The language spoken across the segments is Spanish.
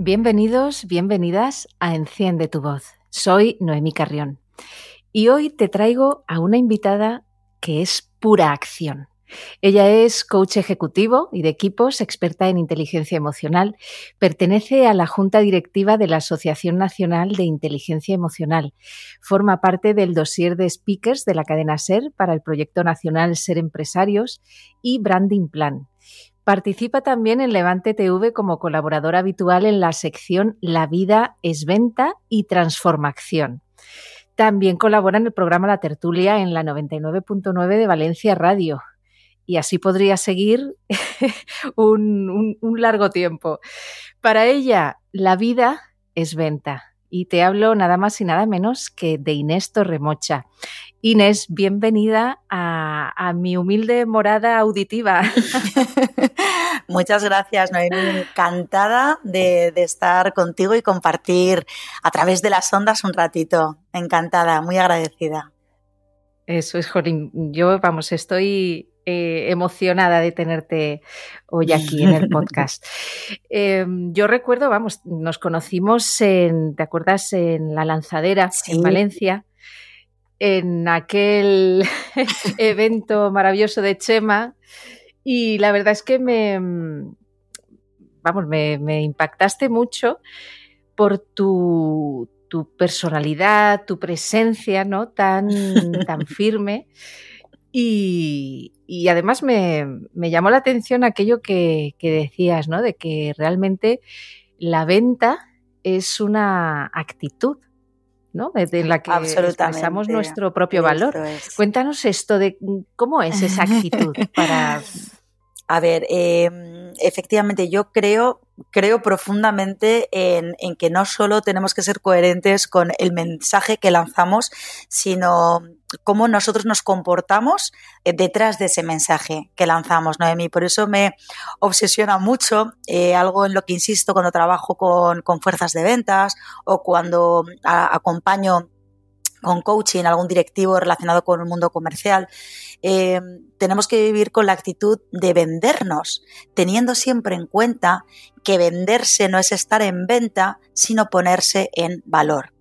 Bienvenidos, bienvenidas a Enciende tu voz. Soy Noemí Carrión y hoy te traigo a una invitada que es pura acción. Ella es coach ejecutivo y de equipos, experta en inteligencia emocional. Pertenece a la Junta Directiva de la Asociación Nacional de Inteligencia Emocional. Forma parte del dossier de speakers de la cadena SER para el proyecto nacional Ser Empresarios y Branding Plan. Participa también en Levante TV como colaboradora habitual en la sección La vida es venta y transformación. También colabora en el programa La Tertulia en la 99.9 de Valencia Radio. Y así podría seguir un, un largo tiempo. Para ella, la vida es venta y te hablo nada más y nada menos que de Inés Torremocha. Inés, bienvenida a, mi humilde morada auditiva. Muchas gracias, Noemi. Encantada de, de, estar contigo y compartir a través de las ondas un ratito. Encantada, muy agradecida. Eso es, Jorín. Yo, vamos, estoy eh, emocionada de tenerte hoy aquí en el podcast. Em, yo recuerdo, vamos, nos conocimos en, ¿te acuerdas? En la lanzadera, en Valencia, en aquel evento maravilloso de Chema. Y la verdad es que me, vamos, me, impactaste mucho por tu, tu personalidad, tu presencia, ¿no? Tan, tan firme. Y, además me, llamó la atención aquello que, decías, ¿no? De que realmente la venta es una actitud, ¿no? En la que expresamos nuestro propio valor. Cuéntanos esto de cómo es esa actitud para a ver, em, efectivamente, yo creo, creo profundamente en, que no solo tenemos que ser coherentes con el mensaje que lanzamos, sino cómo nosotros nos comportamos eh, detrás de ese mensaje que lanzamos, Noemi. Por eso me obsesiona mucho eh, algo en lo que insisto cuando trabajo con, fuerzas de ventas o cuando acompaño con coaching, algún directivo relacionado con el mundo comercial, eh, tenemos que vivir con la actitud de vendernos, teniendo siempre en cuenta que venderse no es estar en venta, sino ponerse en valor.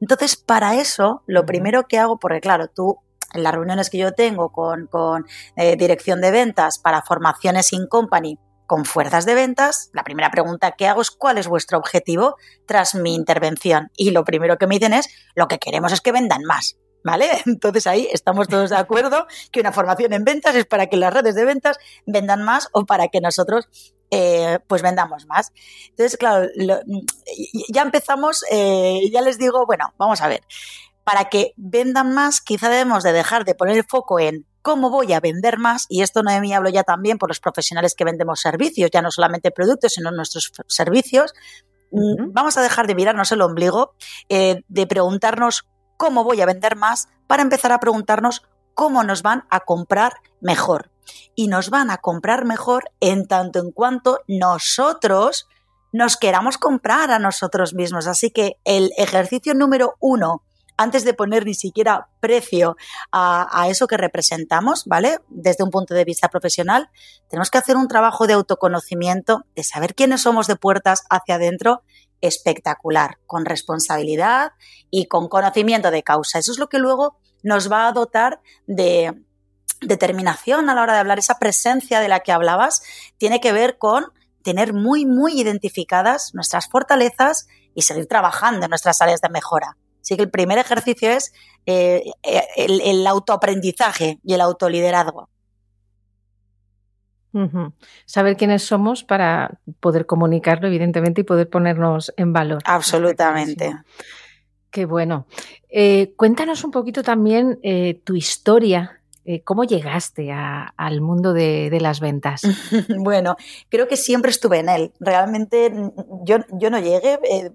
Entonces, para eso, lo primero que hago, porque claro, tú en las reuniones que yo tengo con, eh, dirección de ventas para formaciones in company, con fuerzas de ventas, la primera pregunta que hago es cuál es vuestro objetivo tras mi intervención. Y lo primero que me dicen es, lo que queremos es que vendan más. ¿Vale? Entonces ahí estamos todos de acuerdo que una formación en ventas es para que las redes de ventas vendan más o para que nosotros eh, pues vendamos más. Entonces, claro, ya empezamos, eh, ya les digo, bueno, vamos a ver, para que vendan más quizá debemos de dejar de poner el foco en cómo voy a vender más, y esto Noemí hablo ya también por los profesionales que vendemos servicios, ya no solamente productos, sino nuestros servicios, mm, vamos a dejar de mirarnos el ombligo, eh, de preguntarnos cómo voy a vender más, para empezar a preguntarnos cómo nos van a comprar mejor. Y nos van a comprar mejor en tanto en cuanto nosotros nos queramos comprar a nosotros mismos. Así que el ejercicio número uno antes de poner ni siquiera precio a, eso que representamos, ¿vale? Desde un punto de vista profesional, tenemos que hacer un trabajo de autoconocimiento, de saber quiénes somos de puertas hacia adentro espectacular, con responsabilidad y con conocimiento de causa. Eso es lo que luego nos va a dotar de determinación a la hora de hablar. Esa presencia de la que hablabas tiene que ver con tener muy, muy identificadas nuestras fortalezas y seguir trabajando en nuestras áreas de mejora. Así que el primer ejercicio es eh, eh, el, autoaprendizaje y el autoliderazgo. Saber quiénes somos para poder comunicarlo, evidentemente, y poder ponernos en valor. Absolutamente. Qué bueno. Eh, cuéntanos un poquito también tu historia ¿Cómo llegaste al mundo de, las ventas? bueno, creo que siempre estuve en él. Realmente yo, yo no llegué, eh,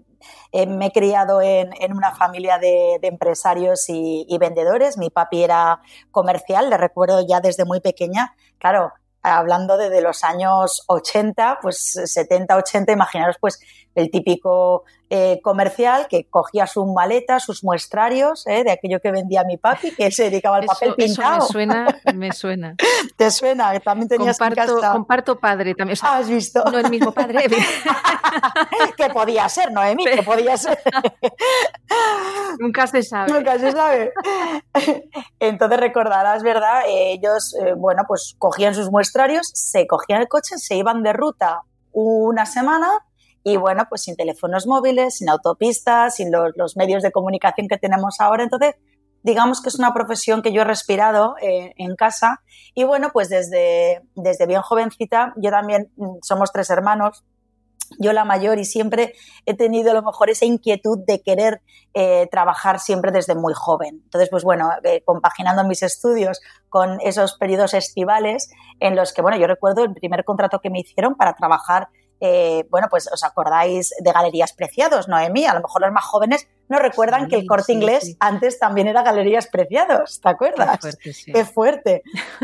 me he criado en, una familia de, empresarios y, vendedores. Mi papi era comercial, le recuerdo ya desde muy pequeña. Claro, hablando de, los años 80, pues 70, 80, imaginaros pues el típico eh, comercial que cogía sus maletas, sus muestrarios, eh, de aquello que vendía mi papi, que se dedicaba al papel pintado. Eso me suena, me suena. ¿Te suena? También tenías comparto, comparto padre también. ¿Has visto? No el mismo padre. que podía ser, Noemí, que podía ser. Nunca se sabe. Nunca se sabe. Entonces recordarás, ¿verdad? Ellos, eh, bueno, pues cogían sus muestrarios, se cogían el coche, se iban de ruta una semana y bueno, pues sin teléfonos móviles, sin autopistas, sin los, medios de comunicación que tenemos ahora. Entonces, digamos que es una profesión que yo he respirado eh, en casa y bueno, pues desde, desde bien jovencita, yo también, mm, somos tres hermanos, yo la mayor y siempre he tenido a lo mejor esa inquietud de querer eh, trabajar siempre desde muy joven. Entonces, pues bueno, eh, compaginando mis estudios con esos periodos estivales en los que, bueno, yo recuerdo el primer contrato que me hicieron para trabajar eh, bueno, pues os acordáis de Galerías Preciados, Noemí, a lo mejor los más jóvenes no recuerdan que el corte inglés antes también era Galerías Preciados, ¿te acuerdas? Qué fuerte.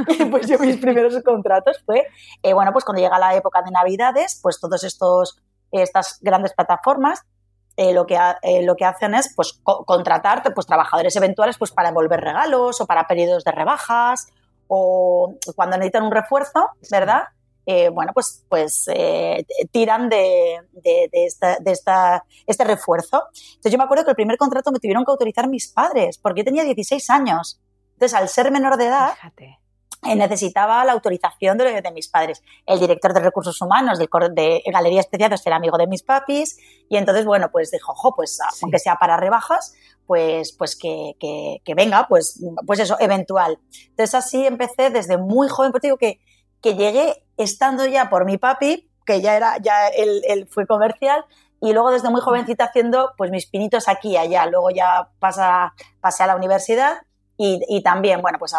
y pues yo mis primeros contratos fue, eh, bueno, pues cuando llega la época de Navidades, pues todos estos, estas grandes plataformas eh, lo, que lo que hacen es pues contratar pues, trabajadores eventuales pues, para envolver regalos o para periodos de rebajas o cuando necesitan un refuerzo, ¿verdad? Eh, bueno, pues, pues eh, tiran de, de, esta, de esta, este refuerzo. Entonces yo me acuerdo que el primer contrato me tuvieron que autorizar mis padres, porque yo tenía 16 años. Entonces, al ser menor de edad, eh, necesitaba la autorización de, de, mis padres. El director de recursos humanos del, de Galería Especiados era amigo de mis papis y entonces, bueno, pues dijo, ojo, pues aunque sea para rebajas, pues, pues que, que, que, venga, pues, pues eso, eventual. Entonces así empecé desde muy joven, porque digo que que llegué estando ya por mi papi, que ya era, ya él, fue comercial, y luego desde muy jovencita haciendo pues mis pinitos aquí y allá. Luego ya pasa, pasé a la universidad y, también, bueno, pues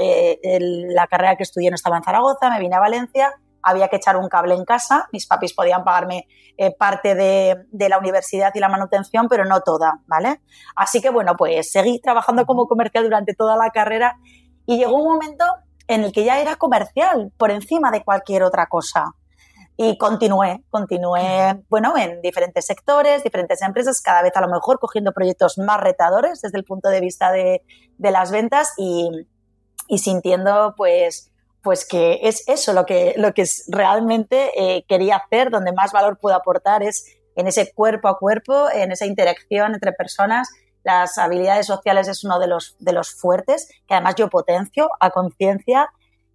eh, la carrera que estudié no estaba en Zaragoza, me vine a Valencia, había que echar un cable en casa, mis papis podían pagarme eh, parte de, de, la universidad y la manutención, pero no toda, ¿vale? Así que bueno, pues seguí trabajando como comercial durante toda la carrera y llegó un momento en el que ya era comercial por encima de cualquier otra cosa. Y continué, continué, bueno, en diferentes sectores, diferentes empresas, cada vez a lo mejor cogiendo proyectos más retadores desde el punto de vista de, las ventas y, sintiendo, pues, pues que es eso lo que, lo que realmente eh, quería hacer, donde más valor puedo aportar es en ese cuerpo a cuerpo, en esa interacción entre personas las habilidades sociales es uno de los, de los fuertes, que además yo potencio a conciencia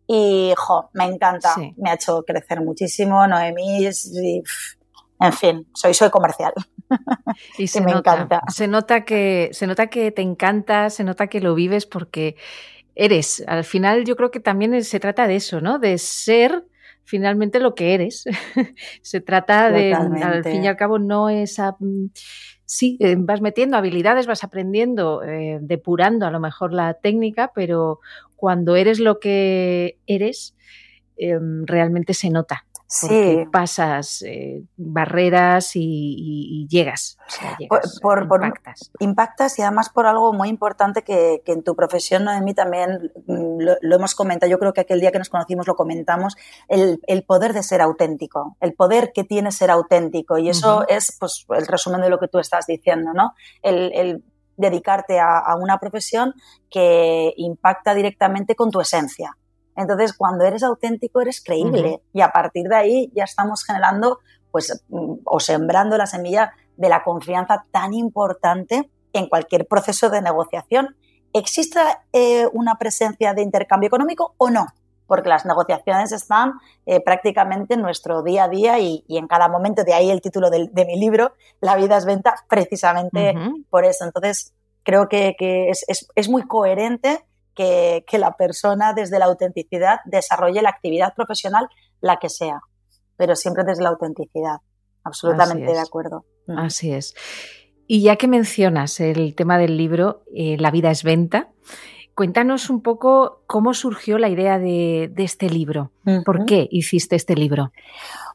y, jo, me encanta, me ha hecho crecer muchísimo, Noemí, en fin, soy, soy comercial. Y se me encanta. Se nota, que, se nota que te encanta, se nota que lo vives porque eres. Al final yo creo que también se trata de eso, ¿no? De ser finalmente lo que eres. se trata de, al fin y al cabo, no esa sí, eh, vas metiendo habilidades, vas aprendiendo, eh, depurando a lo mejor la técnica, pero cuando eres lo que eres, em, realmente se nota porque pasas eh, barreras y, llegas. por, impactas. impactas y además por algo muy importante que, en tu profesión, Noemí, también mm, lo, hemos comentado. Yo creo que aquel día que nos conocimos lo comentamos, el, poder de ser auténtico, el poder que tiene ser auténtico. Y eso es pues, el resumen de lo que tú estás diciendo, ¿no? el, dedicarte a una profesión que impacta directamente con tu esencia entonces, cuando eres auténtico, eres creíble y a partir de ahí ya estamos generando, pues, mm, o sembrando la semilla de la confianza tan importante en cualquier proceso de negociación. ¿Existe eh, una presencia de intercambio económico o no? Porque las negociaciones están eh, prácticamente en nuestro día a día y, en cada momento. De ahí el título de, mi libro, La vida es venta, precisamente por eso. Entonces, creo que, es, es muy coherente que, la persona desde la autenticidad desarrolle la actividad profesional, la que sea, pero siempre desde la autenticidad. Absolutamente de acuerdo. Mm. Así es. Y ya que mencionas el tema del libro, eh, La vida es venta, cuéntanos un poco cómo surgió la idea de, este libro. ¿Por qué hiciste este libro?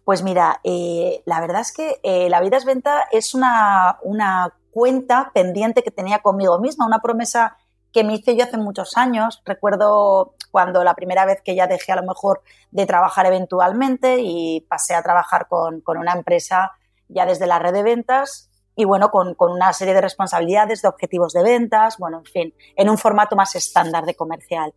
Pues mira, eh, la verdad es que eh, La vida es venta es una, una cuenta pendiente que tenía conmigo misma, una promesa que me hice yo hace muchos años. Recuerdo cuando la primera vez que ya dejé a lo mejor de trabajar eventualmente y pasé a trabajar con, una empresa ya desde la red de ventas y bueno, con, una serie de responsabilidades, de objetivos de ventas, bueno, en fin, en un formato más estándar de comercial.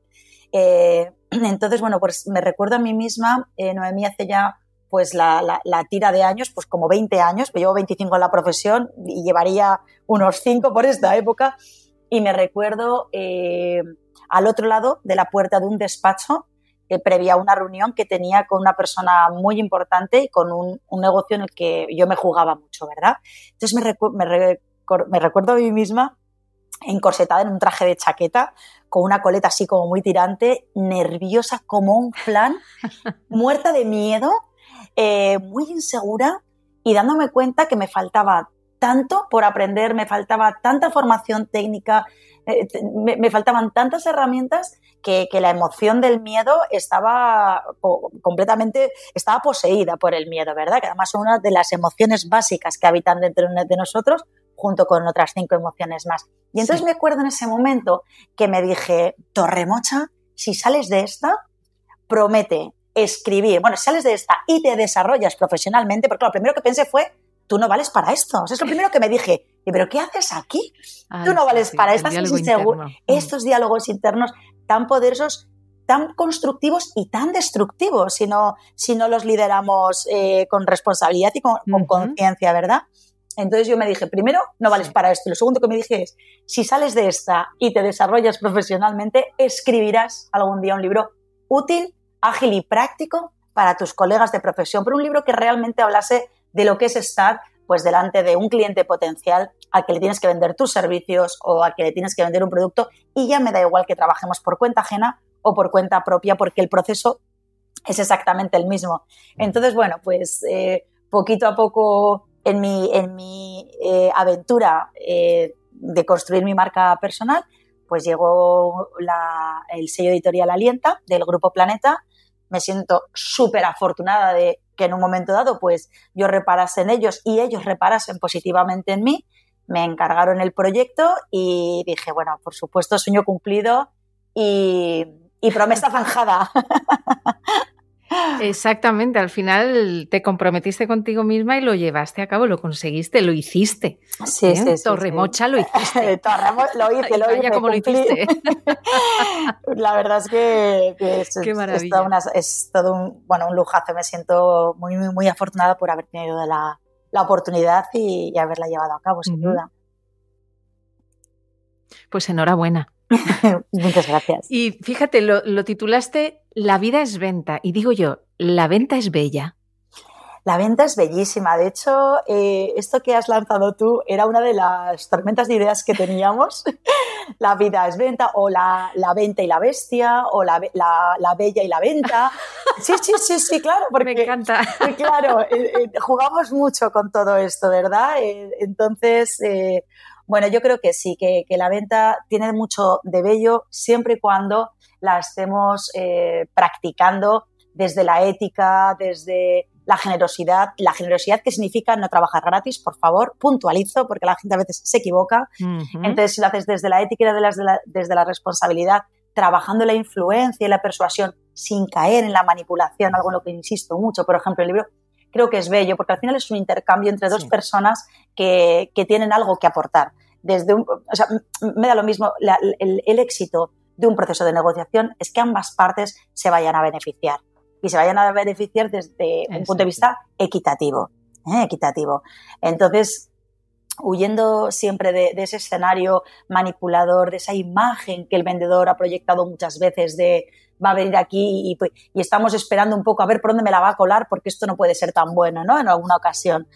Eh, entonces, bueno, pues me recuerdo a mí misma, eh, Noemí hace ya pues la, tira de años, pues como 20 años, pues llevo 25 en la profesión y llevaría unos 5 por esta época, y me recuerdo eh, al otro lado de la puerta de un despacho, eh, previa a una reunión que tenía con una persona muy importante y con un, negocio en el que yo me jugaba mucho, ¿verdad? Entonces me, me recuerdo a mí misma encorsetada en un traje de chaqueta, con una coleta así como muy tirante, nerviosa como un flan, muerta de miedo, eh, muy insegura y dándome cuenta que me faltaba tanto por aprender, me faltaba tanta formación técnica, eh, me, faltaban tantas herramientas que, la emoción del miedo estaba completamente, estaba poseída por el miedo, ¿verdad? Que además son una de las emociones básicas que habitan dentro de nosotros, junto con otras cinco emociones más. Y entonces me acuerdo en ese momento que me dije, Torremocha, si sales de esta, promete escribir, bueno, sales de esta y te desarrollas profesionalmente, porque lo primero que pensé fue, tú no vales para esto. O sea, es lo primero que me dije, pero ¿qué haces aquí? tú no vales para estas mm. estos diálogos internos tan poderosos tan constructivos y tan destructivos si no, si no los lideramos eh, con responsabilidad y con conciencia, ¿verdad? Entonces yo me dije, primero, no vales para esto. Y lo segundo que me dije es, si sales de esta y te desarrollas profesionalmente, escribirás algún día un libro útil, ágil y práctico para tus colegas de profesión, pero un libro que realmente hablase de lo que es estar pues delante de un cliente potencial al que le tienes que vender tus servicios o al que le tienes que vender un producto y ya me da igual que trabajemos por cuenta ajena o por cuenta propia porque el proceso es exactamente el mismo. Entonces, bueno, pues eh, poquito a poco en mi, en mi eh, aventura eh, de construir mi marca personal, pues llegó el sello editorial Alienta del Grupo Planeta. Me siento súper afortunada de en un momento dado, pues yo reparase en ellos y ellos reparasen positivamente en mí. Me encargaron el proyecto y dije, bueno, por supuesto, sueño cumplido y, y promesa zanjada. Exactamente, al final te comprometiste contigo misma y lo llevaste a cabo, lo conseguiste, lo hiciste. Sí, ¿Eh? sí, sí, Torremocha lo hiciste. Torremocha lo hice, lo hice. como lo hiciste. La verdad es que, es, Qué maravilla. es, todo, un, bueno, un lujazo. Me siento muy, muy, muy afortunada por haber tenido la, la oportunidad y, haberla llevado a cabo, sin duda. Pues enhorabuena. Muchas gracias. Y fíjate, lo, titulaste La vida es venta. Y digo yo, ¿la venta es bella? La venta es bellísima. De hecho, eh, esto que has lanzado tú era una de las tormentas de ideas que teníamos. la vida es venta, o la, venta y la bestia, o la, bella y la venta. Sí, sí, sí, sí, claro. Porque, Me encanta. Claro, eh, eh, jugamos mucho con todo esto, ¿verdad? entonces, bueno, yo creo que sí, que, la venta tiene mucho de bello siempre y cuando la estemos eh, practicando desde la ética, desde la generosidad. La generosidad que significa no trabajar gratis, por favor, puntualizo, porque la gente a veces se equivoca. Entonces, si lo haces desde la ética y desde la, desde la responsabilidad, trabajando la influencia y la persuasión sin caer en la manipulación, algo en lo que insisto mucho, por ejemplo, el libro creo que es bello, porque al final es un intercambio entre dos personas que, que, tienen algo que aportar. Desde un, o sea, me da lo mismo, el, el, éxito de un proceso de negociación es que ambas partes se vayan a beneficiar y se vayan a beneficiar desde un punto de vista equitativo. ¿eh? equitativo. Entonces, huyendo siempre de, de, ese escenario manipulador, de esa imagen que el vendedor ha proyectado muchas veces de va a venir aquí pues, y, estamos esperando un poco a ver por dónde me la va a colar porque esto no puede ser tan bueno, ¿no? En alguna ocasión.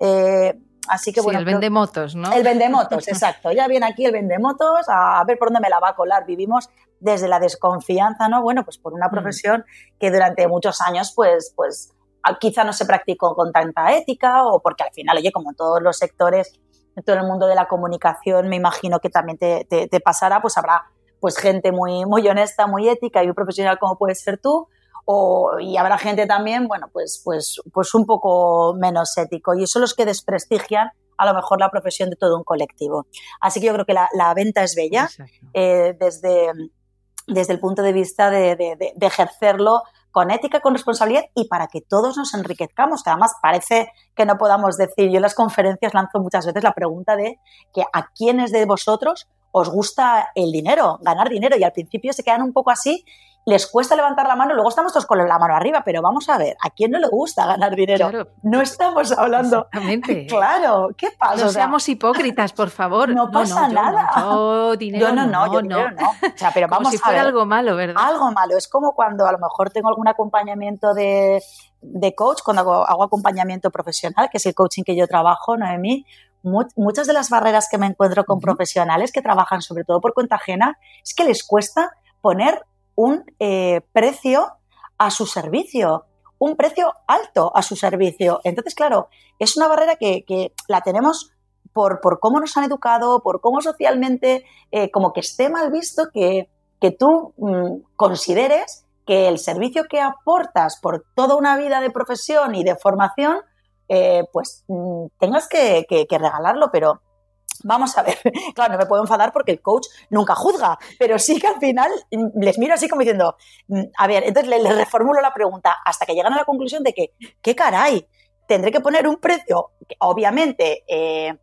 Eh, así que bueno. el vendemotos, ¿no? El vendemotos, exacto. Ya viene aquí el vendemotos a ver por dónde me la va a colar. Vivimos desde la desconfianza, ¿no? Bueno, pues por una mm. profesión que durante muchos años, pues, pues quizá no se practicó con tanta ética o porque al final, oye, como en todos los sectores, en todo el mundo de la comunicación, me imagino que también te, te, te pasará, pues habrá pues gente muy, muy honesta, muy ética y muy profesional como puedes ser tú, o, y habrá gente también, bueno, pues, pues, pues un poco menos ético. Y son los que desprestigian a lo mejor la profesión de todo un colectivo. Así que yo creo que la, la venta es bella eh, desde, desde el punto de vista de, de, ejercerlo con ética, con responsabilidad y para que todos nos enriquezcamos, que además parece que no podamos decir, yo en las conferencias lanzo muchas veces la pregunta de que a quiénes de vosotros os gusta el dinero, ganar dinero y al principio se quedan un poco así les cuesta levantar la mano, luego estamos todos con la mano arriba, pero vamos a ver, ¿a quién no le gusta ganar dinero? No estamos hablando. Exactamente. Claro, ¿qué pasa? No seamos hipócritas, por favor. No pasa nada. No, dinero, no, no, yo dinero no. O sea, pero vamos si fuera algo malo, ¿verdad? Algo malo. Es como cuando a lo mejor tengo algún acompañamiento de, coach, cuando hago, acompañamiento profesional, que es el coaching que yo trabajo, Noemí, muchas de las barreras que me encuentro con profesionales que trabajan sobre todo por cuenta ajena es que les cuesta poner un eh, precio a su servicio, un precio alto a su servicio. Entonces, claro, es una barrera que, la tenemos por, por, cómo nos han educado, por cómo socialmente, eh, como que esté mal visto que, que tú mm, consideres que el servicio que aportas por toda una vida de profesión y de formación, eh, pues mm, tengas que, que regalarlo, pero Vamos a ver, claro, no me puedo enfadar porque el coach nunca juzga, pero sí que al final les miro así como diciendo, mm, a ver, entonces les, reformulo la pregunta hasta que llegan a la conclusión de que, ¿qué caray? Tendré que poner un precio, obviamente, eh,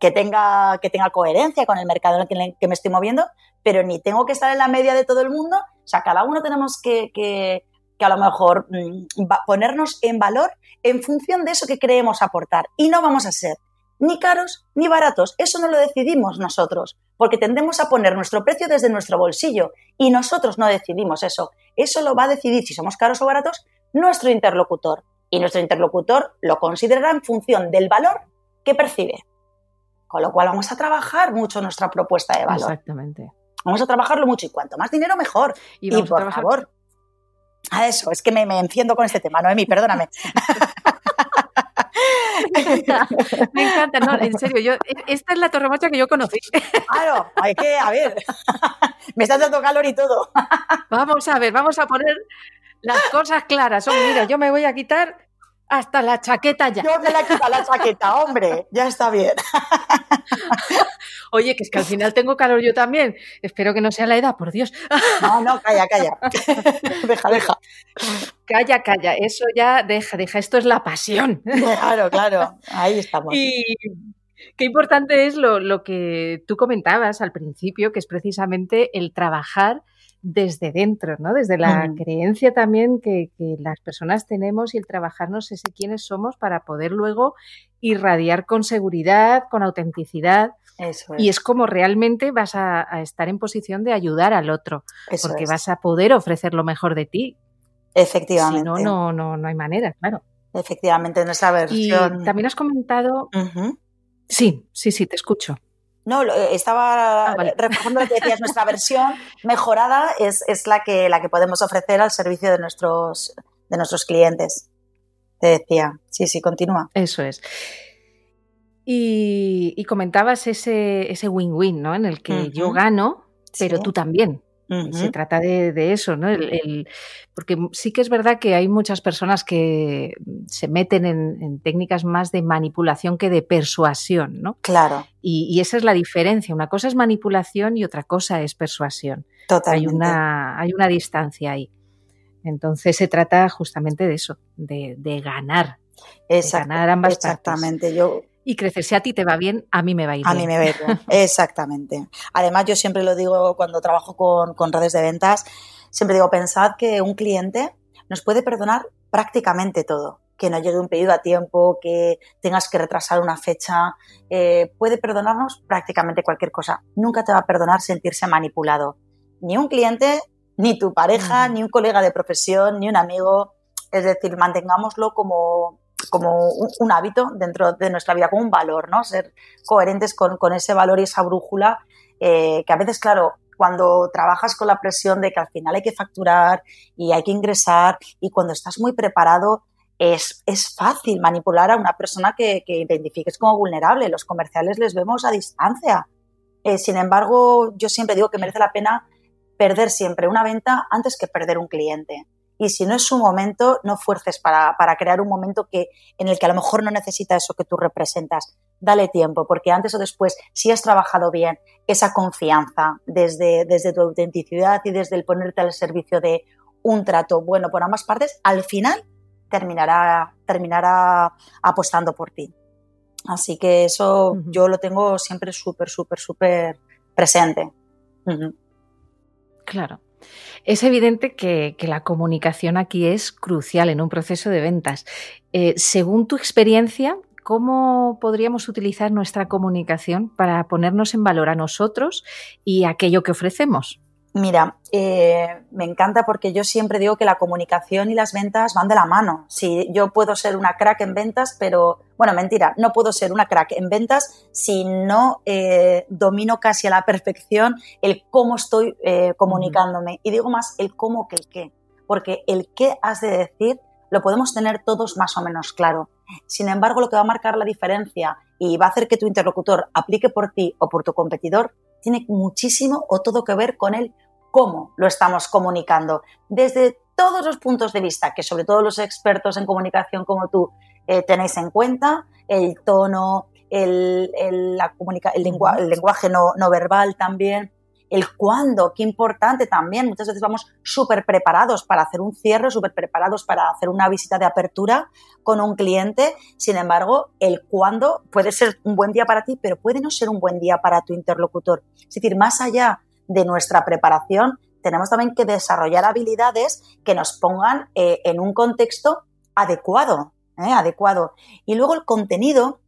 que, tenga, que tenga coherencia con el mercado en el que, me estoy moviendo, pero ni tengo que estar en la media de todo el mundo. O sea, cada uno tenemos que, que, a lo mejor mm, ponernos en valor en función de eso que creemos aportar. Y no vamos a ser ni caros ni baratos. Eso no lo decidimos nosotros, porque tendemos a poner nuestro precio desde nuestro bolsillo y nosotros no decidimos eso. Eso lo va a decidir, si somos caros o baratos, nuestro interlocutor. Y nuestro interlocutor lo considerará en función del valor que percibe. Con lo cual vamos a trabajar mucho nuestra propuesta de valor. Exactamente. Vamos a trabajarlo mucho y cuanto más dinero mejor. Y, por favor. A eso, es que me, me enciendo con este tema, Noemi, perdóname. Me encanta, no, en serio, yo, esta es la torremocha que yo conocí. Claro, hay que, a ver, me estás dando calor y todo. Vamos a ver, vamos a poner las cosas claras. mira, yo me voy a quitar hasta la chaqueta ya. Yo me la quito la chaqueta, hombre, ya está bien. Oye, que es que al final tengo calor yo también. Espero que no sea la edad, por Dios. No, no, calla, calla. Deja, deja. Calla, calla. Eso ya, deja, deja. Esto es la pasión. Claro, claro. Ahí estamos. Y qué importante es lo, lo que tú comentabas al principio, que es precisamente el trabajar desde dentro, ¿no? Desde la creencia también que, las personas tenemos y el trabajarnos ese quiénes somos para poder luego irradiar con seguridad, con autenticidad. Y es como realmente vas a, estar en posición de ayudar al otro, porque vas a poder ofrecer lo mejor de ti. Efectivamente. Si no, no, no, no hay manera, claro. Efectivamente, nuestra versión. Y también has comentado. Sí, sí, sí, te escucho. No, eh, estaba ah, reforzando lo que decías, nuestra versión mejorada es, la, que, la que podemos ofrecer al servicio de nuestros, de nuestros clientes. Te decía, sí, sí, continúa. Eso es. Y, comentabas ese win-win, ¿no? En el que yo gano, pero tú también. Se trata de, eso, ¿no? El, porque sí que es verdad que hay muchas personas que se meten en, técnicas más de manipulación que de persuasión, ¿no? Claro. Y, esa es la diferencia. Una cosa es manipulación y otra cosa es persuasión. Totalmente. Hay una, hay una distancia ahí. Entonces se trata justamente de eso, de, ganar. de ganar ambas Exactamente. Yo y crecer. Si a ti te va bien, a mí me va a ir a bien. A mí me va a ir bien, exactamente. Además, yo siempre lo digo cuando trabajo con, redes de ventas, siempre digo, pensad que un cliente nos puede perdonar prácticamente todo. Que no llegue un pedido a tiempo, que tengas que retrasar una fecha, eh, puede perdonarnos prácticamente cualquier cosa. Nunca te va a perdonar sentirse manipulado. Ni un cliente, ni tu pareja, ni un colega de profesión, ni un amigo. Es decir, mantengámoslo como como un, hábito dentro de nuestra vida, como un valor, ¿no? Ser coherentes con, ese valor y esa brújula eh, que a veces, claro, cuando trabajas con la presión de que al final hay que facturar y hay que ingresar y cuando estás muy preparado, es, es fácil manipular a una persona que, que, identifiques como vulnerable. Los comerciales les vemos a distancia. Eh, sin embargo, yo siempre digo que merece la pena perder siempre una venta antes que perder un cliente y si no es su momento, no fuerces para, crear un momento que, en el que a lo mejor no necesita eso que tú representas. Dale tiempo, porque antes o después, si has trabajado bien esa confianza desde, desde tu autenticidad y desde el ponerte al servicio de un trato bueno por ambas partes, al final terminará, terminará apostando por ti. Así que eso yo lo tengo siempre súper, súper, súper presente. Claro. Es evidente que, la comunicación aquí es crucial en un proceso de ventas. Eh, según tu experiencia, ¿cómo podríamos utilizar nuestra comunicación para ponernos en valor a nosotros y aquello que ofrecemos? Mira, eh, me encanta porque yo siempre digo que la comunicación y las ventas van de la mano. Si yo puedo ser una crack en ventas, pero bueno, mentira, no puedo ser una crack en ventas si no eh, domino casi a la perfección el cómo estoy eh, comunicándome. Y digo más el cómo que el qué, porque el qué has de decir lo podemos tener todos más o menos claro. Sin embargo, lo que va a marcar la diferencia y va a hacer que tu interlocutor aplique por ti o por tu competidor tiene muchísimo o todo que ver con el cómo lo estamos comunicando. Desde todos los puntos de vista, que sobre todo los expertos en comunicación como tú eh, tenéis en cuenta, el tono, el, la el, lenguaje no, no verbal también, el cuándo, qué importante también. Muchas veces vamos súper preparados para hacer un cierre, súper preparados para hacer una visita de apertura con un cliente. Sin embargo, el cuándo puede ser un buen día para ti, pero puede no ser un buen día para tu interlocutor. Es decir, más allá de nuestra preparación, tenemos también que desarrollar habilidades que nos pongan eh, en un contexto adecuado, ¿eh? adecuado. Y luego el contenido, o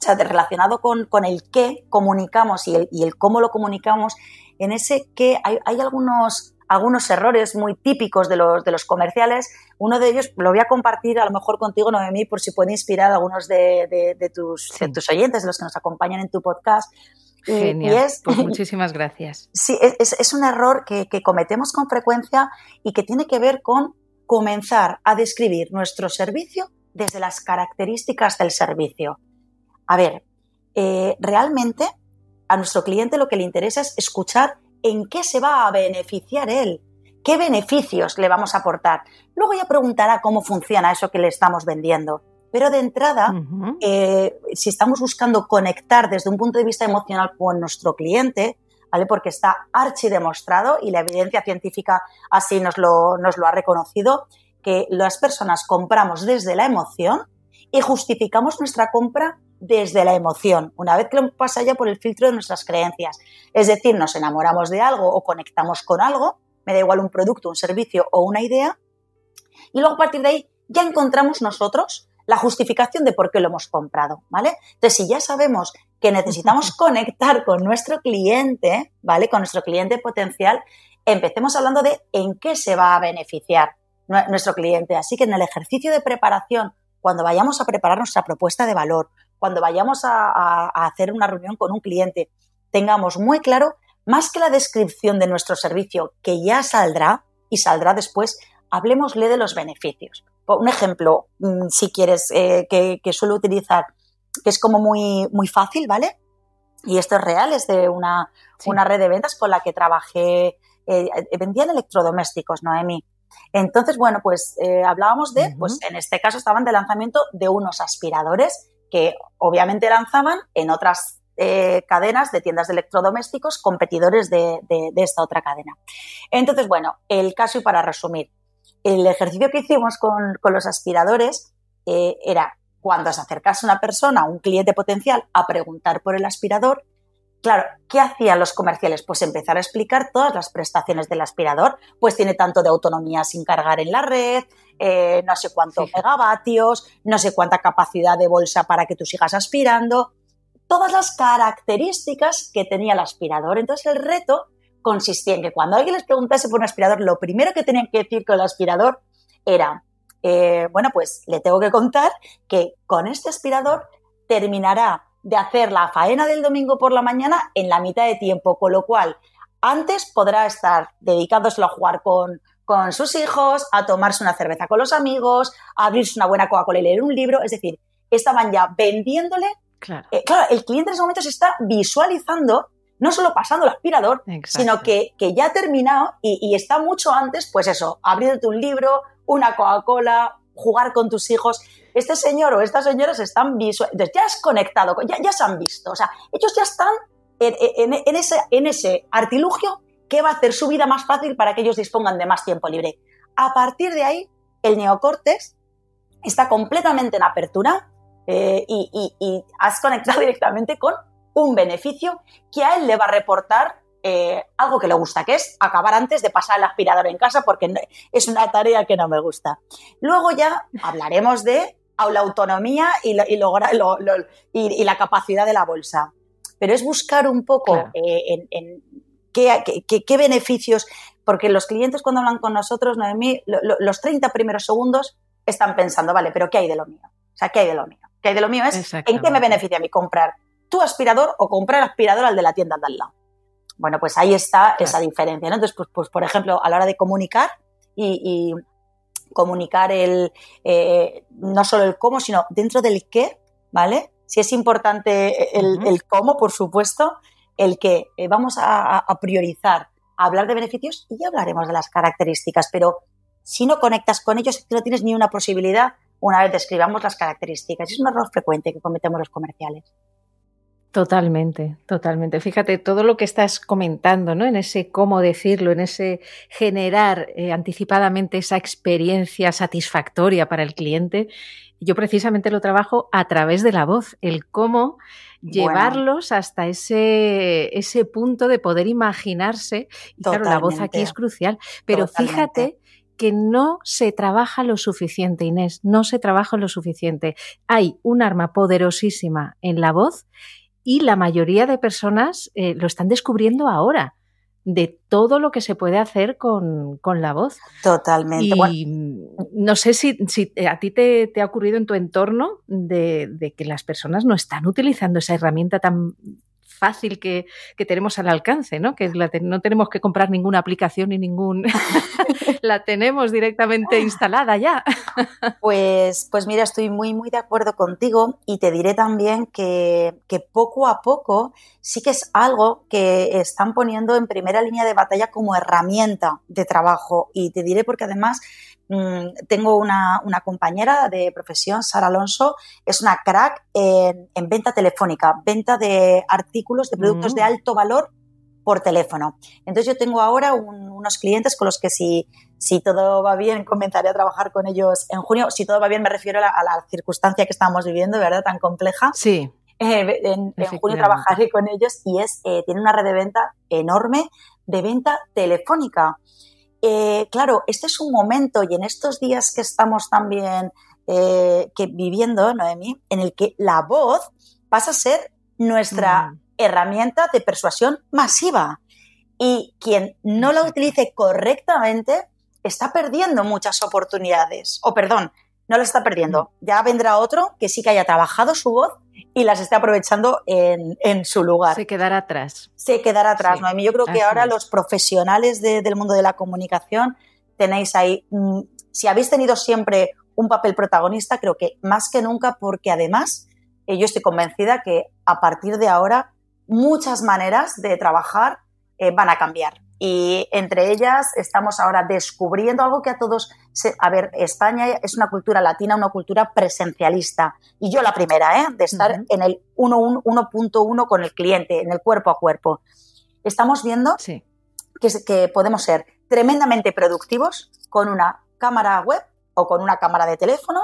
sea, relacionado con, el qué comunicamos y el, y el cómo lo comunicamos, en ese que hay, algunos, algunos errores muy típicos de los, de los comerciales. Uno de ellos lo voy a compartir a lo mejor contigo, Noemí, por si puede inspirar a algunos de, de, tus, tus oyentes, de los que nos acompañan en tu podcast. Genial. pues muchísimas gracias. Sí, es, es un error que, que, cometemos con frecuencia y que tiene que ver con comenzar a describir nuestro servicio desde las características del servicio. A ver, eh, realmente a nuestro cliente lo que le interesa es escuchar en qué se va a beneficiar él, qué beneficios le vamos a aportar. Luego ya preguntará cómo funciona eso que le estamos vendiendo. Pero de entrada, eh, si estamos buscando conectar desde un punto de vista emocional con nuestro cliente, ¿vale? Porque está archidemostrado y la evidencia científica así nos lo, nos lo ha reconocido, que las personas compramos desde la emoción y justificamos nuestra compra desde la emoción, una vez que lo pasa ya por el filtro de nuestras creencias. Es decir, nos enamoramos de algo o conectamos con algo, me da igual un producto, un servicio o una idea, y luego a partir de ahí ya encontramos nosotros la justificación de por qué lo hemos comprado, ¿vale? Entonces, si ya sabemos que necesitamos conectar con nuestro cliente, ¿vale? Con nuestro cliente potencial, empecemos hablando de en qué se va a beneficiar nuestro cliente. Así que en el ejercicio de preparación, cuando vayamos a preparar nuestra propuesta de valor, cuando vayamos a, hacer una reunión con un cliente, tengamos muy claro, más que la descripción de nuestro servicio, que ya saldrá y saldrá después, hablemosle de los beneficios. Un ejemplo, mm, si quieres, eh, que, suelo utilizar, que es como muy, muy fácil, ¿vale? Y esto es real, es de una, una red de ventas con la que trabajé, eh, vendían electrodomésticos, Noemi. Entonces, bueno, pues eh, hablábamos de, pues en este caso estaban de lanzamiento de unos aspiradores que obviamente lanzaban en otras eh, cadenas de tiendas de electrodomésticos competidores de, esta otra cadena. Entonces, bueno, el caso y para resumir, el ejercicio que hicimos con, los aspiradores eh, era cuando se acercase una persona, un cliente potencial, a preguntar por el aspirador, Claro, ¿qué hacían los comerciales? Pues empezar a explicar todas las prestaciones del aspirador. Pues tiene tanto de autonomía sin cargar en la red, eh, no sé cuántos megavatios, no sé cuánta capacidad de bolsa para que tú sigas aspirando. Todas las características que tenía el aspirador. Entonces el reto consistía en que cuando alguien les preguntase por un aspirador, lo primero que tenían que decir con el aspirador era, eh, bueno, pues le tengo que contar que con este aspirador terminará de hacer la faena del domingo por la mañana en la mitad de tiempo, con lo cual antes podrá estar dedicándoselo a jugar con, con sus hijos, a tomarse una cerveza con los amigos, a abrirse una buena Coca-Cola y leer un libro. Es decir, estaban ya vendiéndole. Claro. Eh, el cliente en ese momento se está visualizando, no solo pasando el aspirador, sino que, ya ha terminado y, y, está mucho antes, pues eso, abriéndote un libro, una Coca-Cola, jugar con tus hijos este señor o estas señoras están visuales, ya has conectado, ya, se han visto, o sea, ellos ya están en, ese, artilugio que va a hacer su vida más fácil para que ellos dispongan de más tiempo libre. A partir de ahí, el neocortes está completamente en apertura eh, y, has conectado directamente con un beneficio que a él le va a reportar eh, algo que le gusta, que es acabar antes de pasar el aspirador en casa porque es una tarea que no me gusta. Luego ya hablaremos de la autonomía y, la, y, y, la capacidad de la bolsa. Pero es buscar un poco eh, en, qué, beneficios, porque los clientes cuando hablan con nosotros, Noemí, los 30 primeros segundos están pensando, vale, pero ¿qué hay de lo mío? O sea, ¿qué hay de lo mío? ¿Qué hay de lo mío es en qué me beneficia a mí comprar tu aspirador o comprar aspirador al de la tienda de al lado. Bueno, pues ahí está esa diferencia, ¿no? Entonces, pues, pues, por ejemplo, a la hora de comunicar y, comunicar el, eh, no solo el cómo, sino dentro del qué, ¿vale? Si es importante el, cómo, por supuesto, el qué. Eh, vamos a, priorizar, hablar de beneficios y ya hablaremos de las características, pero si no conectas con ellos, no tienes ni una posibilidad una vez describamos las características. Es un error frecuente que cometemos los comerciales. Totalmente, totalmente. Fíjate, todo lo que estás comentando, ¿no? En ese cómo decirlo, en ese generar eh, anticipadamente esa experiencia satisfactoria para el cliente, yo precisamente lo trabajo a través de la voz, el cómo llevarlos hasta ese, ese punto de poder imaginarse. Y claro, la voz aquí es crucial. Pero fíjate que no se trabaja lo suficiente, Inés, no se trabaja lo suficiente. Hay un arma poderosísima en la voz y la mayoría de personas eh, lo están descubriendo ahora de todo lo que se puede hacer con, la voz. Totalmente. Y no sé si, a ti te, ha ocurrido en tu entorno de, de, que las personas no están utilizando esa herramienta tan fácil que, tenemos al alcance, ¿no? Que no tenemos que comprar ninguna aplicación ni ningún... la tenemos directamente instalada ya. pues, pues mira, estoy muy, muy de acuerdo contigo y te diré también que, que poco a poco sí que es algo que están poniendo en primera línea de batalla como herramienta de trabajo y te diré porque además Mm, tengo una, compañera de profesión, Sara Alonso, es una crack en, venta telefónica, venta de artículos, de productos de alto valor por teléfono. Entonces yo tengo ahora unos clientes con los que si, si todo va bien comenzaré a trabajar con ellos en junio. Si todo va bien me refiero a la, circunstancia que estamos viviendo, ¿verdad? Tan compleja. Sí. Eh, en, junio trabajaré con ellos y es, eh, tiene una red de venta enorme de venta telefónica. Eh, claro, este es un momento y en estos días que estamos también que viviendo, Noemi, en el que la voz pasa a ser nuestra mm. Herramienta de persuasión masiva. Y quien no la utilice correctamente está perdiendo muchas oportunidades. O perdón, no la está perdiendo. Ya vendrá otro que sí que haya trabajado su voz y las esté aprovechando en, su lugar. Se quedará atrás. Se quedará atrás, Noemí. Yo creo que ahora los profesionales del mundo de la comunicación tenéis ahí, mm, si habéis tenido siempre un papel protagonista, creo que más que nunca, porque además eh, yo estoy convencida que a partir de ahora muchas maneras de trabajar eh, van a cambiar y entre ellas estamos ahora descubriendo algo que a todos, a ver, España es una cultura latina, una cultura presencialista y yo la primera, ¿eh? de estar en el 1.1 con el cliente, en el cuerpo a cuerpo. Estamos viendo que, que podemos ser tremendamente productivos con una cámara web o con una cámara de teléfono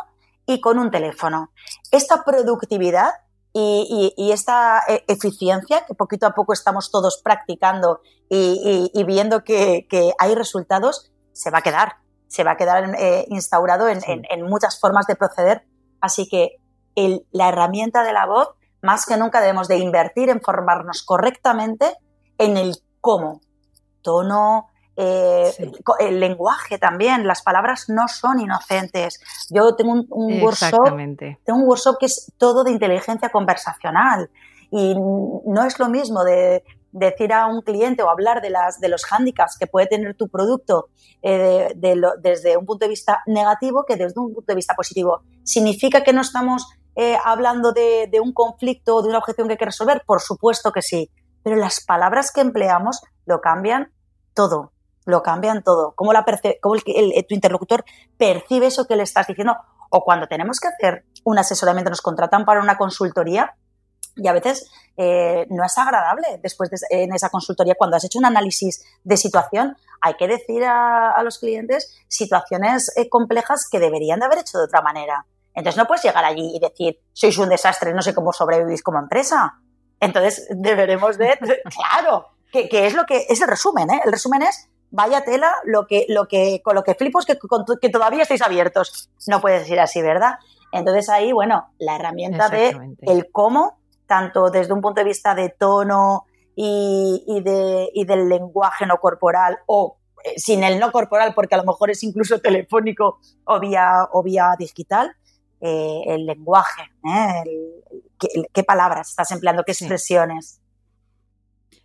y con un teléfono. Esta productividad y, esta eh, eficiencia que poquito a poco estamos todos practicando y, viendo que, hay resultados, se va a quedar, se va a quedar eh, instaurado en, muchas formas de proceder. Así que la herramienta de la voz, más que nunca debemos de invertir en formarnos correctamente en el cómo, tono, eh, el lenguaje también, las palabras no son inocentes. Yo tengo un, workshop, tengo un workshop que es todo de inteligencia conversacional y no es lo mismo de decir a un cliente o hablar de, las, de los hándicaps que puede tener tu producto eh, desde un punto de vista negativo que desde un punto de vista positivo. ¿Significa que no estamos eh, hablando de, de un conflicto o de una objeción que hay que resolver? Por supuesto que sí, pero las palabras que empleamos lo cambian todo lo cambian todo. Cómo, la cómo el, tu interlocutor percibe eso que le estás diciendo. O cuando tenemos que hacer un asesoramiento, nos contratan para una consultoría, Y a veces eh, no es agradable después de, en esa consultoría, cuando has hecho un análisis de situación, hay que decir a, los clientes situaciones eh, complejas que deberían de haber hecho de otra manera. Entonces no puedes llegar allí y decir, sois un desastre, no sé cómo sobrevivís como empresa. Entonces deberemos de, claro, que, es lo que es el resumen, ¿eh? El resumen es, vaya tela, lo que, lo que, con lo que flipo es que, que todavía estáis abiertos. No puedes decir así, ¿verdad? Entonces ahí, bueno, la herramienta de el cómo tanto desde un punto de vista de tono y, de, del lenguaje no corporal o eh, sin el no corporal, porque a lo mejor es incluso telefónico o vía, o vía digital, eh, el lenguaje, ¿eh? qué, palabras estás empleando, qué expresiones.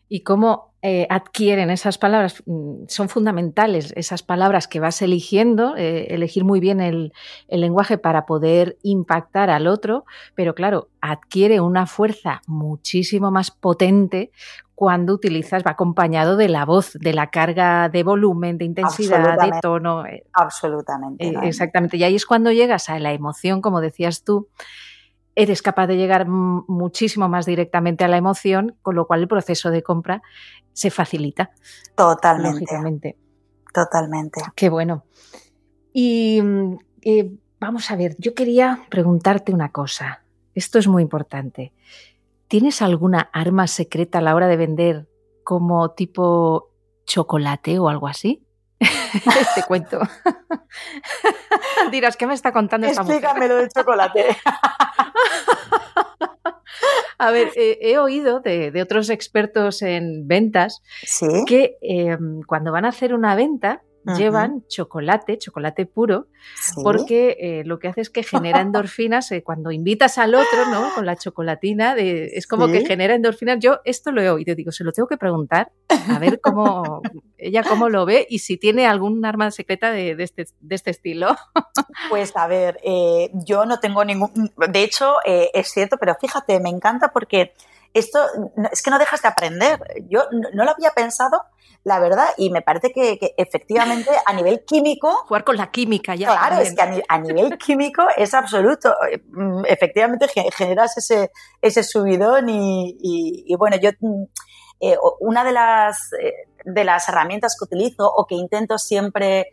Y cómo eh, adquieren esas palabras, mm, son fundamentales esas palabras que vas eligiendo, eh, elegir muy bien el, lenguaje para poder impactar al otro, pero claro, adquiere una fuerza muchísimo más potente cuando utilizas, va acompañado de la voz, de la carga de volumen, de intensidad, de tono. Eh, Absolutamente. exactamente. Y ahí es cuando llegas a la emoción, como decías tú, eres capaz de llegar muchísimo más directamente a la emoción, con lo cual el proceso de compra se facilita. Totalmente. Totalmente. Qué bueno. Y mm, eh, vamos a ver, yo quería preguntarte una cosa. Esto es muy importante. ¿Tienes alguna arma secreta a la hora de vender como tipo chocolate o algo así? Te cuento. Dirás, ¿qué me está contando esta Explícame lo del chocolate. A ver, he oído de, otros expertos en ventas que em, cuando van a hacer una venta llevan chocolate, chocolate puro, porque eh, lo que hace es que genera endorfinas eh, cuando invitas al otro, ¿no? Con la chocolatina, de, es como que genera endorfinas. Yo esto lo he oído, digo, se lo tengo que preguntar, a ver cómo ella cómo lo ve y si tiene algún arma secreta de, este, de este, estilo. Pues a ver, eh, yo no tengo ningún, de hecho es cierto, pero fíjate, me encanta porque esto es que no dejas de aprender. Yo no lo había pensado la verdad, y me parece que, efectivamente a nivel químico... Jugar con la química ya. Claro, es que a, nivel químico es absoluto. Mm, efectivamente generas ese, ese subidón y, bueno, yo... Mm, eh, una de las, eh, de las herramientas que utilizo o que intento siempre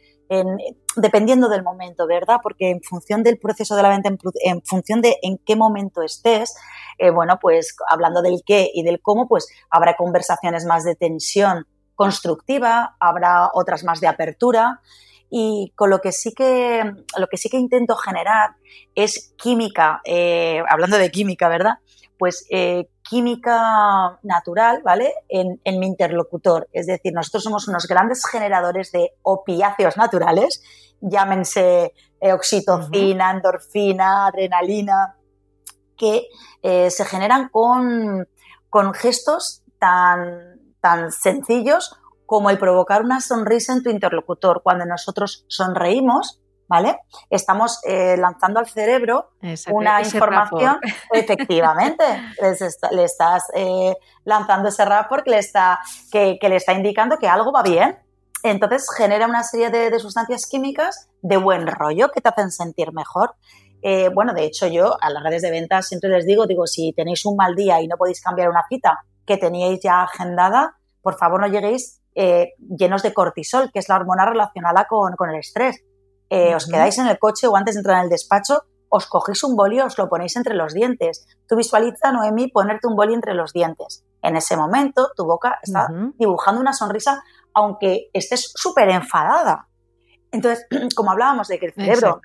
dependiendo del momento, ¿verdad? Porque en función del proceso de la venta, en, función de en qué momento estés, eh, bueno, pues hablando del qué y del cómo, pues habrá conversaciones más de tensión constructiva, habrá otras más de apertura y con lo que sí que, lo que, sí que intento generar es química, eh, hablando de química, ¿verdad? Pues eh, química natural, ¿vale? En, mi interlocutor. Es decir, nosotros somos unos grandes generadores de opiáceos naturales, llámense eh, oxitocina, endorfina, adrenalina, que se generan con, con gestos tan tan sencillos como el provocar una sonrisa en tu interlocutor. Cuando nosotros sonreímos, ¿vale? Estamos eh, lanzando al cerebro una información, efectivamente, le estás eh, lanzando ese rapport que le, está, que, le está indicando que algo va bien. Entonces genera una serie de, sustancias químicas de buen rollo que te hacen sentir mejor. Eh, bueno, de hecho yo a las redes de ventas siempre les digo, digo, si tenéis un mal día y no podéis cambiar una cita, que teníais ya agendada, por favor no lleguéis eh, llenos de cortisol, que es la hormona relacionada con, el estrés. Eh, os quedáis en el coche o antes de entrar en el despacho, os cogéis un boli os lo ponéis entre los dientes. Tú visualiza, Noemi, ponerte un boli entre los dientes. En ese momento tu boca está dibujando una sonrisa, aunque estés súper enfadada. Entonces, como hablábamos de que el cerebro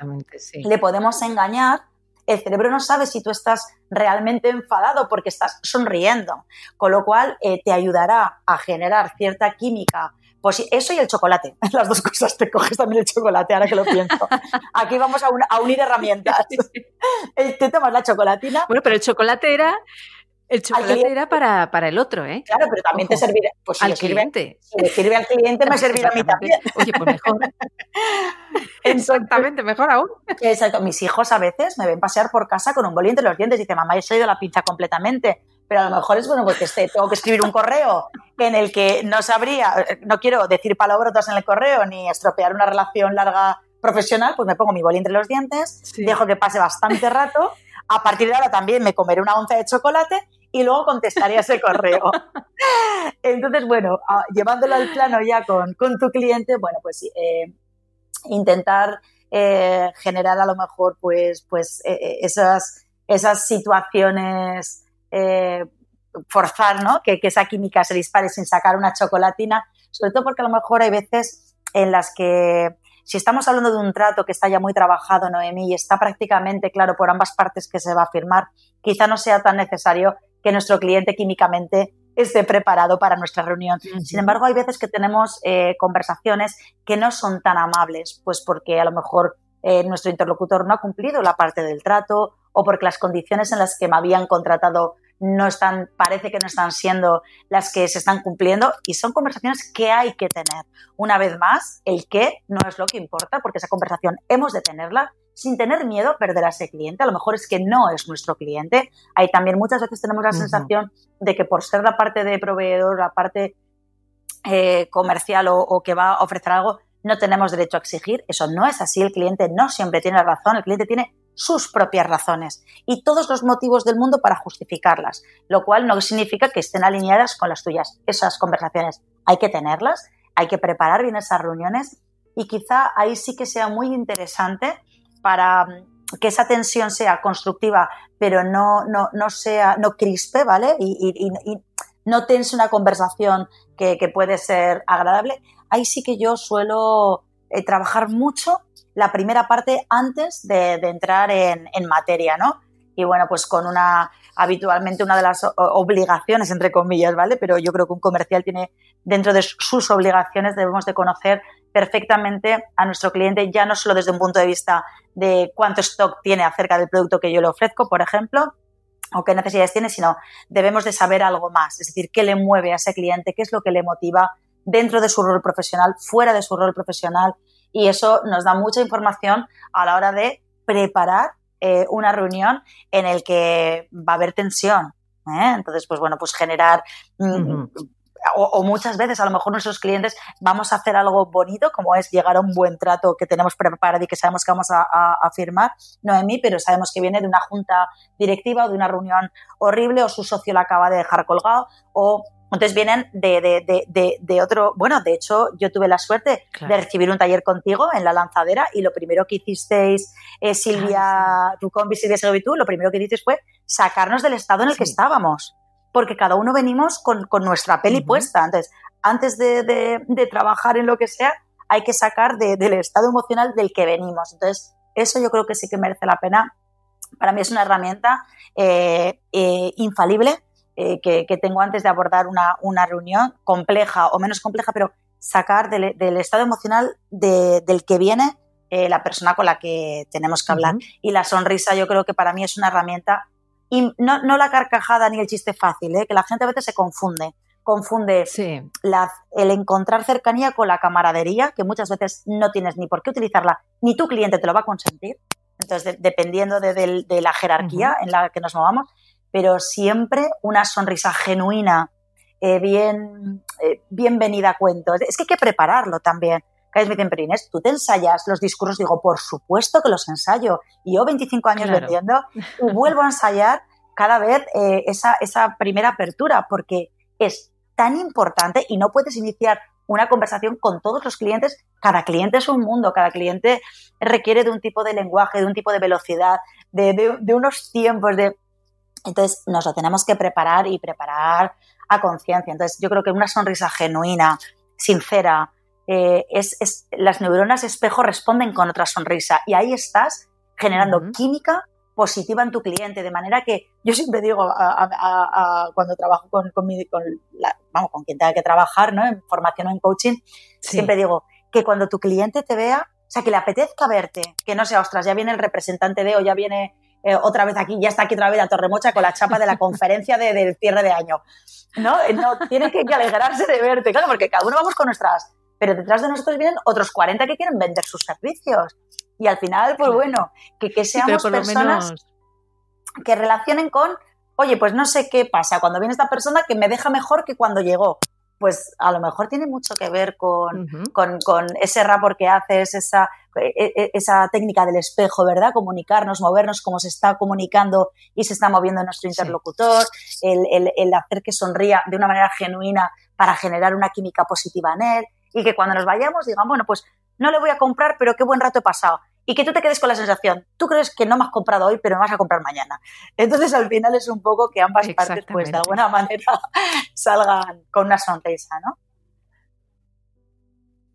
le podemos engañar, el cerebro no sabe si tú estás realmente enfadado porque estás sonriendo, con lo cual eh, te ayudará a generar cierta química. Pues eso y el chocolate, las dos cosas, te coges también el chocolate, ahora que lo pienso. Aquí vamos a, unir herramientas. te tomas la chocolatina. Bueno, pero el chocolate era el chocolate era para, para, el otro, ¿eh? Claro, pero también te servirá. Pues si al cliente. si le sirve al cliente, me servirá a mí también. Oye, pues mejor. Exactamente, mejor aún. Exacto. Mis hijos a veces me ven pasear por casa con un boli entre los dientes y dicen, mamá, yo soy de la pinza completamente. Pero a lo mejor es bueno porque este, tengo que escribir un correo en el que no sabría, no quiero decir palabrotas en el correo ni estropear una relación larga profesional, pues me pongo mi boli entre los dientes, dejo que pase bastante rato. A partir de ahora también me comeré una onza de chocolate y luego contestaré a ese correo. Entonces, bueno, llevándolo al plano ya con, tu cliente, bueno, pues eh, intentar eh, generar a lo mejor pues, pues eh, esas, esas situaciones, forzar ¿no? que, que esa química se dispare sin sacar una chocolatina, sobre todo porque a lo mejor hay veces en las que si estamos hablando de un trato que está ya muy trabajado, Noemí, y está prácticamente claro por ambas partes que se va a firmar, quizá no sea tan necesario que nuestro cliente químicamente esté preparado para nuestra reunión. Sin embargo, hay veces que tenemos eh, conversaciones que no son tan amables, pues porque a lo mejor eh, nuestro interlocutor no ha cumplido la parte del trato o porque las condiciones en las que me habían contratado no están, parece que no están siendo las que se están cumpliendo y son conversaciones que hay que tener. Una vez más, el qué no es lo que importa porque esa conversación hemos de tenerla sin tener miedo a perder a ese cliente. A lo mejor es que no es nuestro cliente. Ahí también muchas veces tenemos la sensación de que por ser la parte de proveedor, la parte eh, comercial o, que va a ofrecer algo, no tenemos derecho a exigir. Eso no es así. El cliente no siempre tiene razón. El cliente tiene sus propias razones y todos los motivos del mundo para justificarlas, lo cual no significa que estén alineadas con las tuyas. Esas conversaciones hay que tenerlas, hay que preparar bien esas reuniones y quizá ahí sí que sea muy interesante para mm, que esa tensión sea constructiva, pero no, no, no sea, no crispe, ¿vale? Y, no tense una conversación que, puede ser agradable. Ahí sí que yo suelo eh, trabajar mucho la primera parte antes de, entrar en, materia, ¿no? Y bueno, pues con una, habitualmente una de las obligaciones, entre comillas, ¿vale? Pero yo creo que un comercial tiene, dentro de sus obligaciones, debemos de conocer perfectamente a nuestro cliente, ya no solo desde un punto de vista de cuánto stock tiene acerca del producto que yo le ofrezco, por ejemplo, o qué necesidades tiene, sino debemos de saber algo más, es decir, qué le mueve a ese cliente, qué es lo que le motiva dentro de su rol profesional, fuera de su rol profesional, y eso nos da mucha información a la hora de preparar eh, una reunión en el que va a haber tensión. ¿eh? Entonces, pues bueno, pues generar... Mm, o, muchas veces a lo mejor nuestros clientes vamos a hacer algo bonito, como es llegar a un buen trato que tenemos preparado y que sabemos que vamos a, a, firmar, no en mí, pero sabemos que viene de una junta directiva o de una reunión horrible o su socio la acaba de dejar colgado o entonces vienen de, de, de, de, otro, bueno, de hecho yo tuve la suerte de recibir un taller contigo en la lanzadera y lo primero que hicisteis, eh, Silvia, tu combi, Silvia y tú, lo primero que hicisteis fue sacarnos del estado en el que estábamos, porque cada uno venimos con, con nuestra peli puesta. Entonces, antes de, trabajar en lo que sea, hay que sacar del estado emocional del que venimos. Entonces, eso yo creo que sí que merece la pena. Para mí es una herramienta eh, eh, infalible eh, que, tengo antes de abordar una, reunión compleja o menos compleja, pero sacar del, estado emocional del que viene eh, la persona con la que tenemos que hablar. Y la sonrisa yo creo que para mí es una herramienta, y no, la carcajada ni el chiste fácil, ¿eh? que la gente a veces se confunde. Confunde el encontrar cercanía con la camaradería, que muchas veces no tienes ni por qué utilizarla, ni tu cliente te lo va a consentir. Entonces, dependiendo de, la jerarquía en la que nos movamos, pero siempre una sonrisa genuina, eh, bien, eh, bienvenida a cuento. Es que hay que prepararlo también. Cada vez me dicen, pero Inés, ¿tú te ensayas los discursos? Digo, por supuesto que los ensayo. Y yo 25 años vendiendo y vuelvo a ensayar cada vez eh, esa, esa primera apertura porque es tan importante y no puedes iniciar una conversación con todos los clientes. Cada cliente es un mundo, cada cliente requiere de un tipo de lenguaje, de un tipo de velocidad, de, de unos tiempos, de entonces nos lo tenemos que preparar y preparar a conciencia. Entonces yo creo que una sonrisa genuina, sincera, eh, es, las neuronas espejo responden con otra sonrisa y ahí estás generando química positiva en tu cliente, de manera que yo siempre digo cuando trabajo con, con, vamos, con quien tenga que trabajar, ¿no? En formación o en coaching, siempre digo que cuando tu cliente te vea, o sea, que le apetezca verte, que no sea, ostras, ya viene el representante de o ya viene eh, otra vez aquí, ya está aquí otra vez la Torremocha con la chapa de la conferencia de, del cierre de año. ¿No? Eh, no tiene que, alegrarse de verte, claro, porque cada uno vamos con nuestras. Pero detrás de nosotros vienen otros 40 que quieren vender sus servicios. Y al final, pues bueno, que, que seamos personas que relacionen con, oye, pues no sé qué pasa cuando viene esta persona que me deja mejor que cuando llegó. Pues a lo mejor tiene mucho que ver con, con, ese rapport que haces, esa, e, e, esa técnica del espejo, ¿verdad? Comunicarnos, movernos, como se está comunicando y se está moviendo nuestro interlocutor, el, el, el, hacer que sonría de una manera genuina para generar una química positiva en él y que cuando nos vayamos digan, bueno, pues no le voy a comprar, pero qué buen rato he pasado y que tú te quedes con la sensación, tú crees que no me has comprado hoy, pero me vas a comprar mañana. Entonces, al final es un poco que ambas partes, pues de alguna manera, salgan con una sonrisa, ¿no?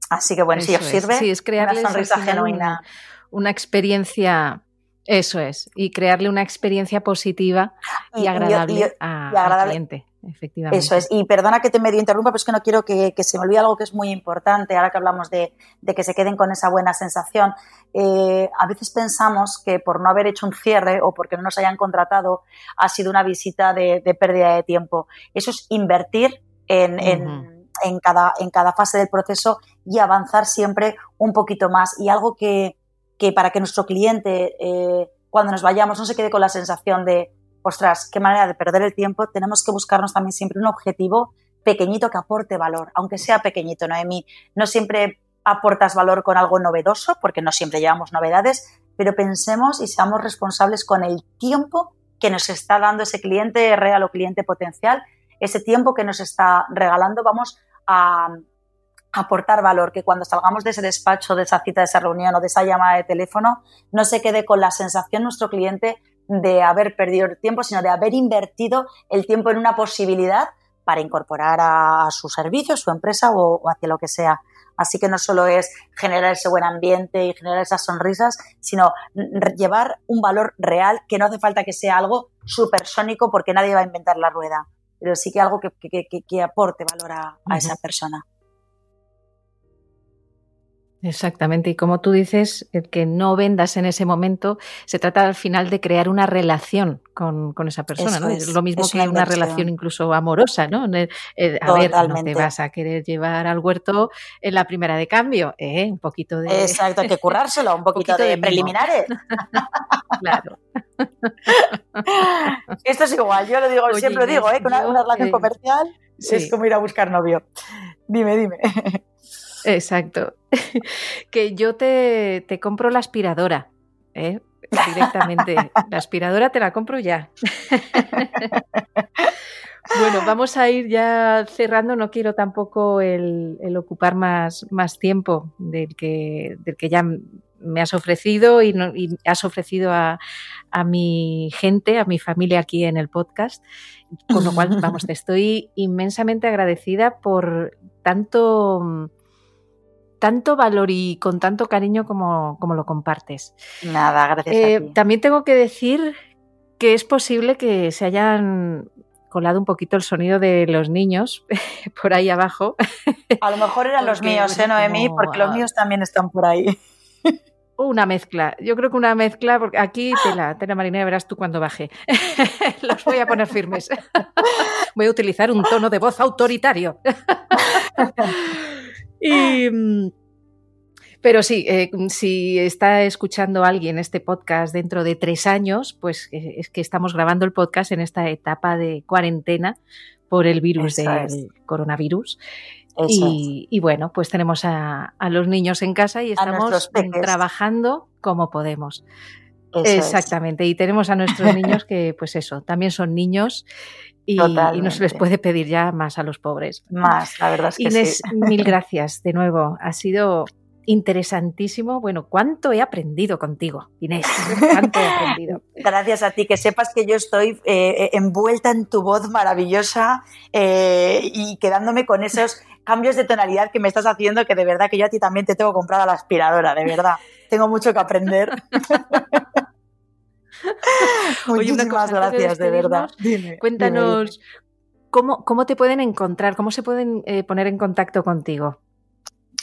Así que bueno, si os sirve, sí, es una sonrisa genuina. Una, experiencia, eso es, y crearle una experiencia positiva y, agradable, al cliente. Efectivamente. Eso es. Y perdona que te medio interrumpa, pero es que no quiero que, se me olvide algo que es muy importante ahora que hablamos de, que se queden con esa buena sensación. Eh, a veces pensamos que por no haber hecho un cierre o porque no nos hayan contratado ha sido una visita de, pérdida de tiempo. Eso es invertir en, en, cada, en cada fase del proceso y avanzar siempre un poquito más. Y algo que, que para que nuestro cliente, eh, cuando nos vayamos, no se quede con la sensación de ostras, qué manera de perder el tiempo, tenemos que buscarnos también siempre un objetivo pequeñito que aporte valor, aunque sea pequeñito, Noemi. No siempre aportas valor con algo novedoso, porque no siempre llevamos novedades, pero pensemos y seamos responsables con el tiempo que nos está dando ese cliente real o cliente potencial, ese tiempo que nos está regalando, vamos a aportar valor, que cuando salgamos de ese despacho, de esa cita, de esa reunión o de esa llamada de teléfono, no se quede con la sensación nuestro cliente de haber perdido el tiempo, sino de haber invertido el tiempo en una posibilidad para incorporar a, su servicio, su empresa o, hacia lo que sea. Así que no solo es generar ese buen ambiente y generar esas sonrisas, sino llevar un valor real que no hace falta que sea algo supersónico porque nadie va a inventar la rueda, pero sí que algo que, aporte valor a esa persona. Exactamente, y como tú dices, el que no vendas en ese momento, se trata al final de crear una relación con, esa persona, ¿no? Es, lo mismo que una relación incluso amorosa, ¿no? Eh, a ver, no te vas a querer llevar al huerto en la primera de cambio, ¿eh? Un poquito de... Exacto, hay que currárselo, un poquito, de, preliminares. claro. Esto es igual, yo lo digo, siempre lo digo, ¿eh? Con una, relación comercial es como ir a buscar novio. Dime, dime. Exacto. que yo te, compro la aspiradora, ¿eh? directamente. la aspiradora te la compro ya. bueno, vamos a ir ya cerrando. No quiero tampoco el, ocupar más, más tiempo del que, del que ya me has ofrecido y, has ofrecido a, a, mi gente, a mi familia aquí en el podcast. Con lo cual, vamos, te estoy inmensamente agradecida por tanto tanto valor y con tanto cariño como, como lo compartes. Nada, gracias. a eh, ti. También tengo que decir que es posible que se hayan colado un poquito el sonido de los niños por ahí abajo. A lo mejor eran los míos, ¿eh, Noemí? Porque los míos también están por ahí. Una mezcla, yo creo que una mezcla, porque aquí tela, tela marinera, verás tú cuando baje. Los voy a poner firmes. Voy a utilizar un tono de voz autoritario. Y, mm, pero sí, eh, si está escuchando alguien este podcast dentro de tres años, pues eh, es que estamos grabando el podcast en esta etapa de cuarentena por el virus del coronavirus. Y, bueno, pues tenemos a, los niños en casa y estamos trabajando como podemos. Exactamente, y tenemos a nuestros niños que, pues eso, también son niños y, no se les puede pedir ya más a los pobres. Más, la verdad es que Inés, mil gracias de nuevo. Ha sido interesantísimo. Bueno, ¿cuánto he aprendido contigo, Inés? ¿Cuánto he aprendido? Gracias a ti, que sepas que yo estoy eh, envuelta en tu voz maravillosa eh, y quedándome con esos cambios de tonalidad que me estás haciendo, que de verdad que yo a ti también te tengo comprada la aspiradora, de verdad. Tengo mucho que aprender. Muchísimas gracias, de, verdad. cuéntanos, ¿cómo, ¿cómo, te pueden encontrar? ¿Cómo se pueden eh, poner en contacto contigo?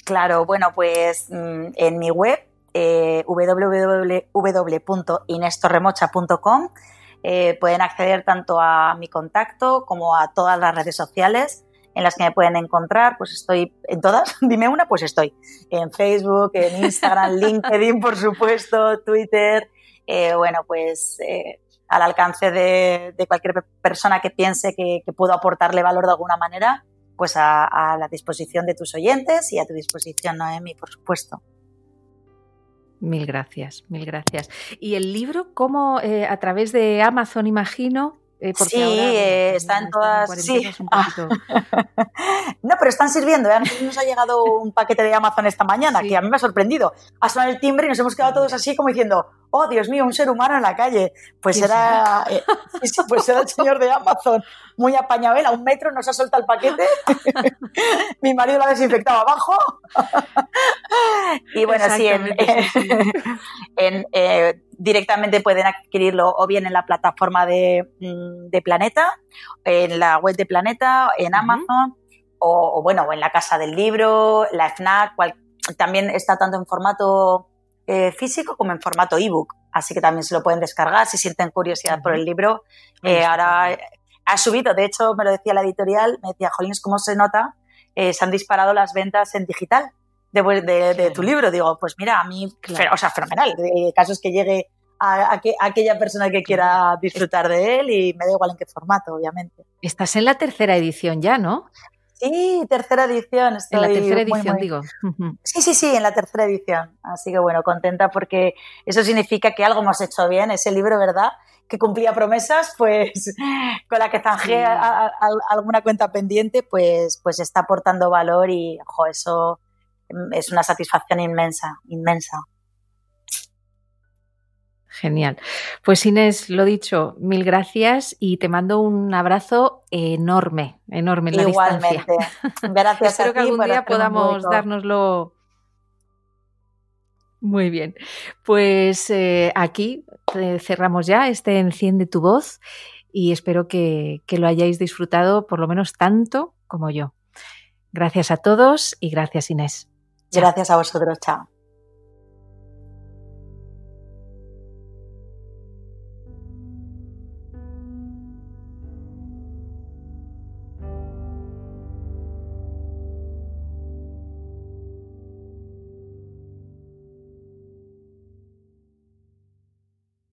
Claro, bueno, pues mm, en mi web, eh, www.inestorremocha.com, eh, pueden acceder tanto a mi contacto como a todas las redes sociales en las que me pueden encontrar, pues estoy en todas, dime una, pues estoy en Facebook, en Instagram, LinkedIn, por supuesto, Twitter, eh, bueno, pues eh, al alcance de, cualquier persona que piense que, puedo aportarle valor de alguna manera, pues a, la disposición de tus oyentes y a tu disposición, Noemi, por supuesto. Mil gracias, mil gracias. ¿Y el libro, cómo eh, a través de Amazon, imagino, eh, sí, eh, está en todas. Sí. no, pero están sirviendo. Nos ha llegado un paquete de Amazon esta mañana que a mí me ha sorprendido. Ha sonado el timbre y nos hemos quedado todos así como diciendo, oh Dios mío, un ser humano en la calle. Pues era, pues era el señor de Amazon, muy apañado a un metro nos ha soltado el paquete. Mi marido lo ha desinfectado abajo. y bueno, sí, en, directamente pueden adquirirlo o bien en la plataforma de, mm, Planeta, en la web de Planeta, en Amazon, o, bueno, en la Casa del Libro, la FNAC, también está tanto en formato eh, físico como en formato ebook, así que también se lo pueden descargar si sienten curiosidad por el libro. Eh, ahora ha subido, de hecho me lo decía la editorial, me decía, Jolines, ¿cómo se nota? Eh, se han disparado las ventas en digital de, tu libro. Digo, pues mira, a mí, o sea, fenomenal. El caso es que llegue a, aquella persona que quiera disfrutar de él y me da igual en qué formato, obviamente. Estás en la tercera edición ya, ¿no? Sí, tercera edición. en la tercera edición, digo. Sí, sí, sí, en la tercera edición. Así que bueno, contenta porque eso significa que algo hemos hecho bien. Ese libro, ¿verdad? Que cumplía promesas, pues con la que zanjé alguna cuenta pendiente, pues, pues está aportando valor y, ojo, eso es una satisfacción inmensa, inmensa. Genial. Pues Inés, lo dicho, mil gracias y te mando un abrazo enorme, enorme en la Igualmente. Gracias Espero que algún día podamos dárnoslo. Muy bien. Pues eh, aquí eh, cerramos ya este Enciende tu voz y espero que lo hayáis disfrutado por lo menos tanto como yo. Gracias a todos y gracias Inés. Gracias a vosotros. Chao.